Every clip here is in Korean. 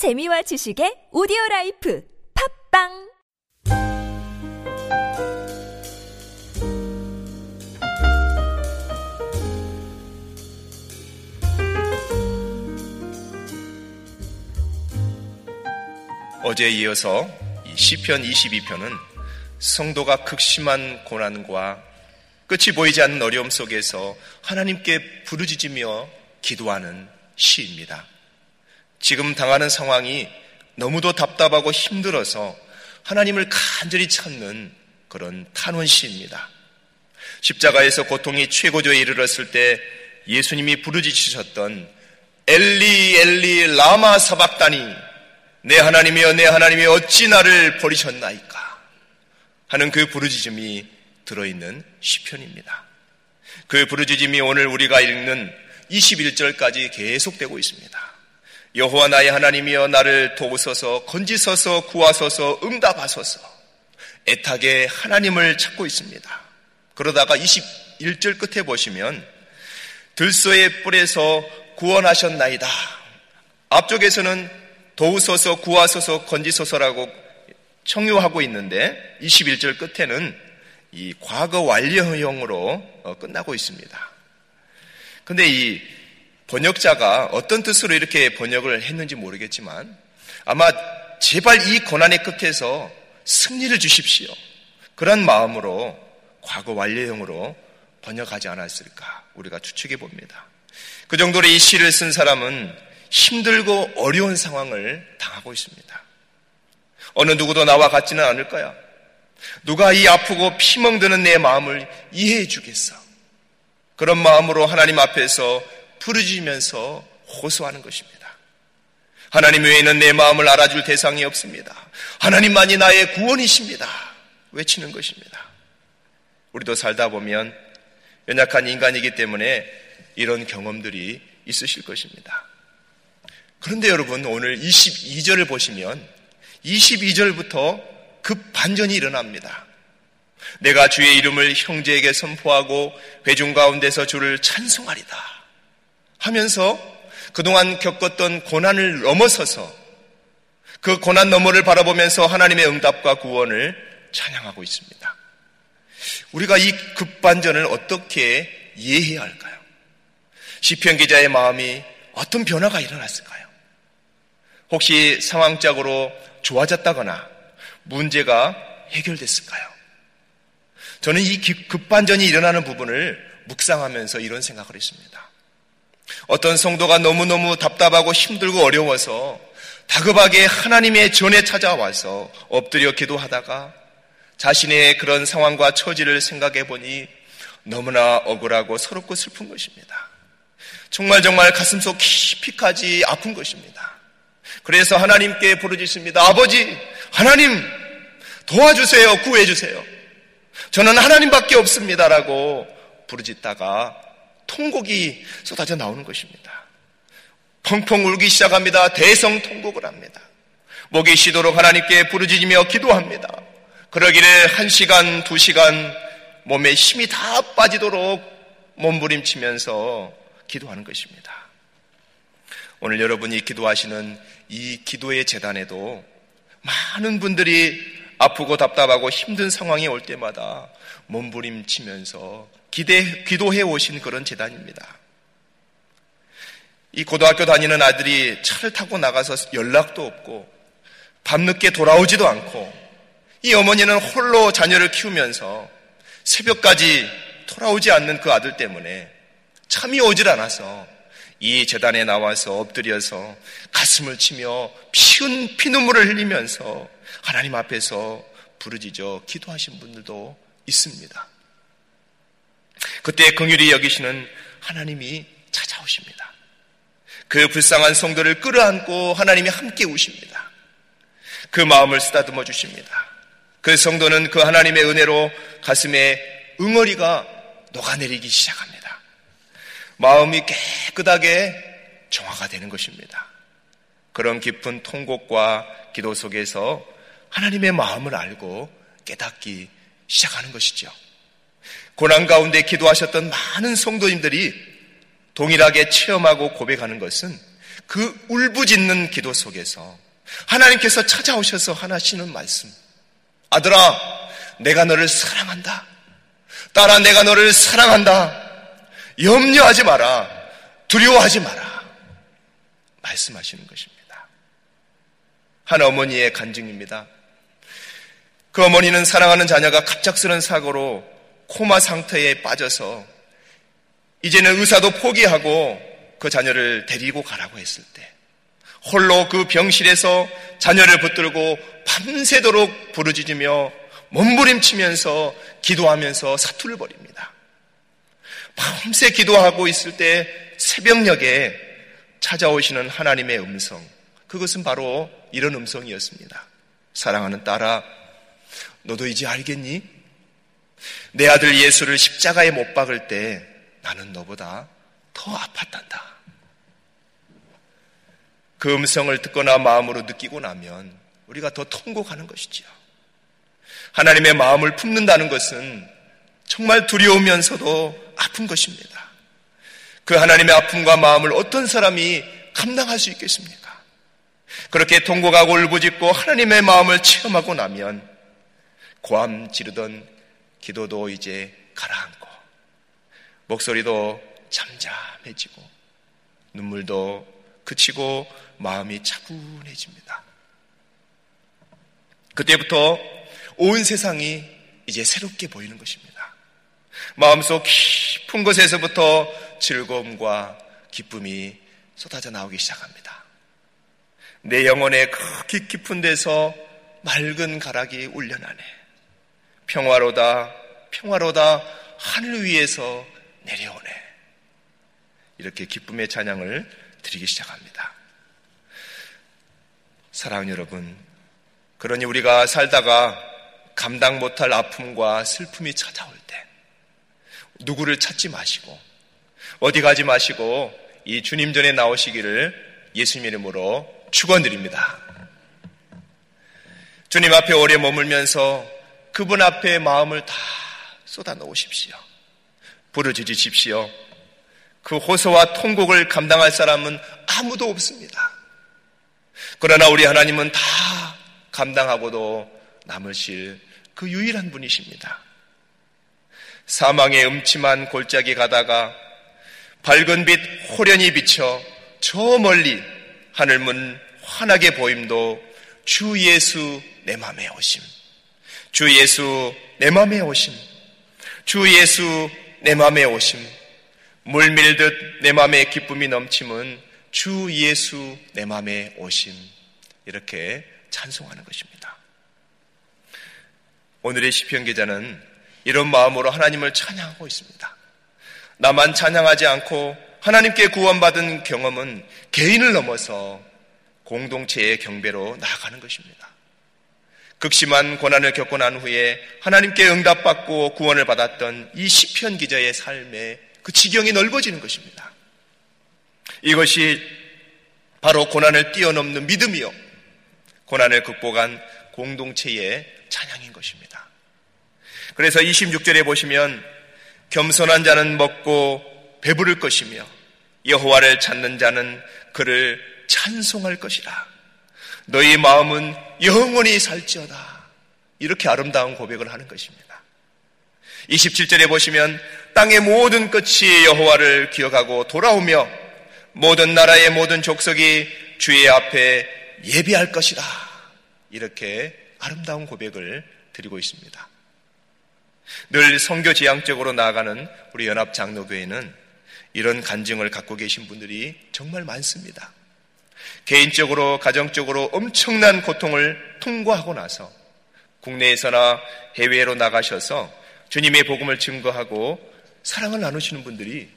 재미와 지식의 오디오 라이프 팟빵 어제에 이어서 이 시편 22편은 성도가 극심한 고난과 끝이 보이지 않는 어려움 속에서 하나님께 부르짖으며 기도하는 시입니다. 지금 당하는 상황이 너무도 답답하고 힘들어서 하나님을 간절히 찾는 그런 탄원 시입니다. 십자가에서 고통이 최고조에 이르렀을 때 예수님이 부르짖으셨던 엘리 엘리 라마 사박다니 내 하나님이여 내 하나님이 어찌 나를 버리셨나이까 하는 그 부르짖음이 들어있는 시편입니다. 그 부르짖음이 오늘 우리가 읽는 21절까지 계속되고 있습니다. 여호와 나의 하나님이여 나를 도우소서 건지소서 구하소서 응답하소서 애타게 하나님을 찾고 있습니다. 그러다가 21절 끝에 보시면 들소의 뿔에서 구원하셨나이다. 앞쪽에서는 도우소서 구하소서 건지소서라고 청유하고 있는데 21절 끝에는 이 과거 완료형으로 어, 끝나고 있습니다. 근데 이 번역자가 어떤 뜻으로 이렇게 번역을 했는지 모르겠지만 아마 제발 이 고난의 끝에서 승리를 주십시오. 그런 마음으로 과거 완료형으로 번역하지 않았을까 우리가 추측해 봅니다. 그 정도로 이 시를 쓴 사람은 힘들고 어려운 상황을 당하고 있습니다. 어느 누구도 나와 같지는 않을 거야. 누가 이 아프고 피멍드는 내 마음을 이해해 주겠어. 그런 마음으로 하나님 앞에서 부르짖으면서 호소하는 것입니다. 하나님 외에는 내 마음을 알아줄 대상이 없습니다. 하나님만이 나의 구원이십니다. 외치는 것입니다. 우리도 살다 보면 연약한 인간이기 때문에 이런 경험들이 있으실 것입니다. 그런데 여러분 오늘 22절을 보시면 22절부터 급반전이 일어납니다. 내가 주의 이름을 형제에게 선포하고 회중 가운데서 주를 찬송하리다 하면서 그동안 겪었던 고난을 넘어서서 그 고난 너머를 바라보면서 하나님의 응답과 구원을 찬양하고 있습니다. 우리가 이 급반전을 어떻게 이해해야 할까요? 시편 기자의 마음이 어떤 변화가 일어났을까요? 혹시 상황적으로 좋아졌다거나 문제가 해결됐을까요? 저는 이 급반전이 일어나는 부분을 묵상하면서 이런 생각을 했습니다. 어떤 성도가 너무너무 답답하고 힘들고 어려워서 다급하게 하나님의 전에 찾아와서 엎드려 기도하다가 자신의 그런 상황과 처지를 생각해 보니 너무나 억울하고 서럽고 슬픈 것입니다. 정말 정말 가슴속 깊이까지 아픈 것입니다. 그래서 하나님께 부르짖습니다. 아버지, 하나님, 도와주세요. 구해주세요. 저는 하나님밖에 없습니다라고 부르짖다가 통곡이 쏟아져 나오는 것입니다. 펑펑 울기 시작합니다. 대성 통곡을 합니다. 목이 쉬도록 하나님께 부르짖으며 기도합니다. 그러기를 한 시간, 두 시간 몸에 힘이 다 빠지도록 몸부림치면서 기도하는 것입니다. 오늘 여러분이 기도하시는 이 기도의 재단에도 많은 분들이 아프고 답답하고 힘든 상황이 올 때마다 몸부림치면서 기대, 기도해 오신 그런 재단입니다. 이 고등학교 다니는 아들이 차를 타고 나가서 연락도 없고 밤늦게 돌아오지도 않고 이 어머니는 홀로 자녀를 키우면서 새벽까지 돌아오지 않는 그 아들 때문에 참이 오질 않아서 이 재단에 나와서 엎드려서 가슴을 치며 피운 피눈물을 흘리면서 하나님 앞에서 부르짖어 기도하신 분들도 있습니다. 그때 긍휼히 여기시는 하나님이 찾아오십니다. 그 불쌍한 성도를 끌어안고 하나님이 함께 우십니다. 그 마음을 쓰다듬어 주십니다. 그 성도는 그 하나님의 은혜로 가슴에 응어리가 녹아내리기 시작합니다. 마음이 깨끗하게 정화가 되는 것입니다. 그런 깊은 통곡과 기도 속에서 하나님의 마음을 알고 깨닫기 시작하는 것이죠. 고난 가운데 기도하셨던 많은 성도님들이 동일하게 체험하고 고백하는 것은 그 울부짖는 기도 속에서 하나님께서 찾아오셔서 하나시는 말씀. 아들아, 내가 너를 사랑한다. 딸아, 내가 너를 사랑한다. 염려하지 마라. 두려워하지 마라. 말씀하시는 것입니다. 한 어머니의 간증입니다. 그 어머니는 사랑하는 자녀가 갑작스런 사고로 코마 상태에 빠져서 이제는 의사도 포기하고 그 자녀를 데리고 가라고 했을 때 홀로 그 병실에서 자녀를 붙들고 밤새도록 부르짖으며 몸부림치면서 기도하면서 사투를 벌입니다. 밤새 기도하고 있을 때 새벽녘에 찾아오시는 하나님의 음성. 그것은 바로 이런 음성이었습니다. 사랑하는 딸아, 너도 이제 알겠니? 내 아들 예수를 십자가에 못 박을 때 나는 너보다 더 아팠단다. 그 음성을 듣거나 마음으로 느끼고 나면 우리가 더 통곡하는 것이지요. 하나님의 마음을 품는다는 것은 정말 두려우면서도 아픈 것입니다. 그 하나님의 아픔과 마음을 어떤 사람이 감당할 수 있겠습니까? 그렇게 통곡하고 울부짖고 하나님의 마음을 체험하고 나면 고함 지르던 기도도 이제 가라앉고 목소리도 잠잠해지고 눈물도 그치고 마음이 차분해집니다. 그때부터 온 세상이 이제 새롭게 보이는 것입니다. 마음속 깊은 곳에서부터 즐거움과 기쁨이 쏟아져 나오기 시작합니다. 내 영혼의 크기 깊은 데서 맑은 가락이 울려나네. 평화로다, 평화로다, 하늘 위에서 내려오네. 이렇게 기쁨의 찬양을 드리기 시작합니다. 사랑하는 여러분, 그러니 우리가 살다가 감당 못할 아픔과 슬픔이 찾아올 때, 누구를 찾지 마시고, 어디 가지 마시고, 이 주님 전에 나오시기를 예수님 이름으로 축원드립니다. 주님 앞에 오래 머물면서 그분 앞에 마음을 다 쏟아 놓으십시오. 부르짖으십시오. 그 호소와 통곡을 감당할 사람은 아무도 없습니다. 그러나 우리 하나님은 다 감당하고도 남으실 그 유일한 분이십니다. 사망의 음침한 골짜기 가다가 밝은 빛 호련히 비쳐 저 멀리 하늘문 환하게 보임도 주 예수 내 맘에 오심. 주 예수 내 맘에 오심. 주 예수 내 맘에 오심. 물밀듯 내 맘에 기쁨이 넘침은 주 예수 내 맘에 오심. 이렇게 찬송하는 것입니다. 오늘의 시편 기자는 이런 마음으로 하나님을 찬양하고 있습니다. 나만 찬양하지 않고 하나님께 구원받은 경험은 개인을 넘어서 공동체의 경배로 나아가는 것입니다. 극심한 고난을 겪고 난 후에 하나님께 응답받고 구원을 받았던 이 시편 기자의 삶의 그 지경이 넓어지는 것입니다. 이것이 바로 고난을 뛰어넘는 믿음이요. 고난을 극복한 공동체의 찬양인 것입니다. 그래서 26절에 보시면 겸손한 자는 먹고 배부를 것이며 여호와를 찾는 자는 그를 찬송할 것이라. 너희 마음은 영원히 살지어다. 이렇게 아름다운 고백을 하는 것입니다. 27절에 보시면 땅의 모든 끝이 여호와를 기억하고 돌아오며 모든 나라의 모든 족속이 주의 앞에 예비할 것이다. 이렇게 아름다운 고백을 드리고 있습니다. 늘 성교 지향적으로 나아가는 우리 연합 장로교회는 이런 간증을 갖고 계신 분들이 정말 많습니다. 개인적으로, 가정적으로 엄청난 고통을 통과하고 나서 국내에서나 해외로 나가셔서 주님의 복음을 증거하고 사랑을 나누시는 분들이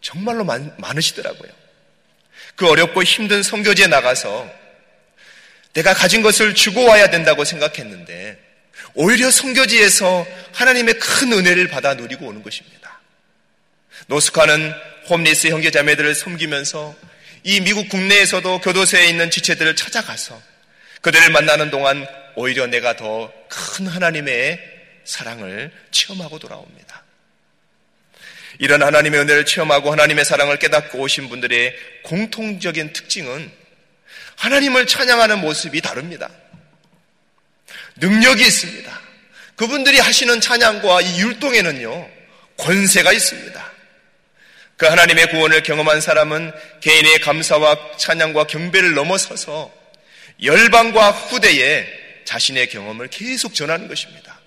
정말로 많, 많으시더라고요. 그 어렵고 힘든 성교지에 나가서 내가 가진 것을 주고 와야 된다고 생각했는데 오히려 성교지에서 하나님의 큰 은혜를 받아 누리고 오는 것입니다. 노스카는 홈리스 형제자매들을 섬기면서 이 미국 국내에서도 교도소에 있는 지체들을 찾아가서 그들을 만나는 동안 오히려 내가 더 큰 하나님의 사랑을 체험하고 돌아옵니다. 이런 하나님의 은혜를 체험하고 하나님의 사랑을 깨닫고 오신 분들의 공통적인 특징은 하나님을 찬양하는 모습이 다릅니다. 능력이 있습니다. 그분들이 하시는 찬양과 이 율동에는요, 권세가 있습니다. 그 하나님의 구원을 경험한 사람은 개인의 감사와 찬양과 경배를 넘어서서 열방과 후대에 자신의 경험을 계속 전하는 것입니다.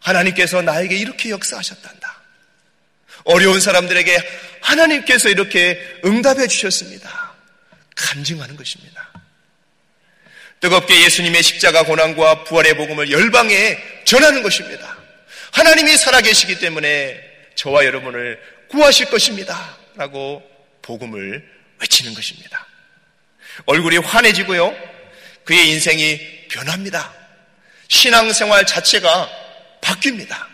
하나님께서 나에게 이렇게 역사하셨단다. 어려운 사람들에게 하나님께서 이렇게 응답해 주셨습니다. 간증하는 것입니다. 뜨겁게 예수님의 십자가 고난과 부활의 복음을 열방에 전하는 것입니다. 하나님이 살아계시기 때문에 저와 여러분을 구하실 것입니다. 라고 복음을 외치는 것입니다. 얼굴이 환해지고요. 그의 인생이 변합니다. 신앙생활 자체가 바뀝니다.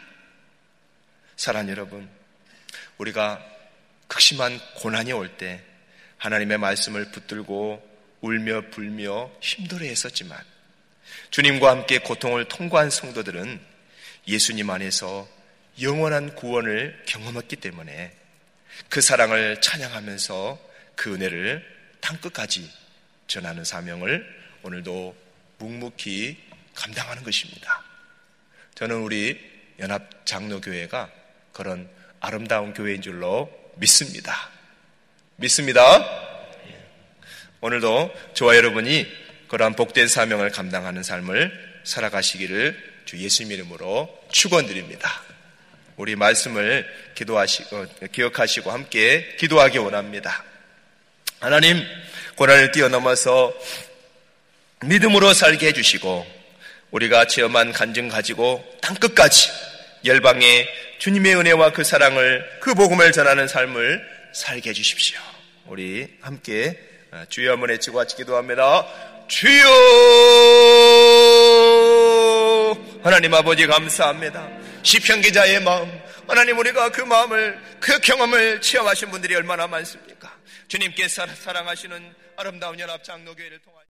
사랑 여러분, 우리가 극심한 고난이 올 때 하나님의 말씀을 붙들고 울며 불며 힘들어 했었지만 주님과 함께 고통을 통과한 성도들은 예수님 안에서 영원한 구원을 경험했기 때문에 그 사랑을 찬양하면서 그 은혜를 땅끝까지 전하는 사명을 오늘도 묵묵히 감당하는 것입니다. 저는 우리 연합 장로교회가 그런 아름다운 교회인 줄로 믿습니다. 믿습니다. 오늘도 저와 여러분이 그러한 복된 사명을 감당하는 삶을 살아가시기를 주 예수님 이름으로 축원드립니다. 우리 말씀을 기도하시고 어, 기억하시고 함께 기도하기 원합니다. 하나님 고난을 뛰어넘어서 믿음으로 살게 해주시고 우리가 체험한 간증 가지고 땅 끝까지 열방에 주님의 은혜와 그 사랑을 그 복음을 전하는 삶을 살게 해주십시오. 우리 함께 어, 주여 한번 외치고 같이 기도합니다. 주여 하나님 아버지 감사합니다. 시편 기자의 마음 하나님 우리가 그 마음을 그 경험을 체험하신 분들이 얼마나 많습니까? 주님께 사랑하시는 아름다운 연합 장로교회를 통한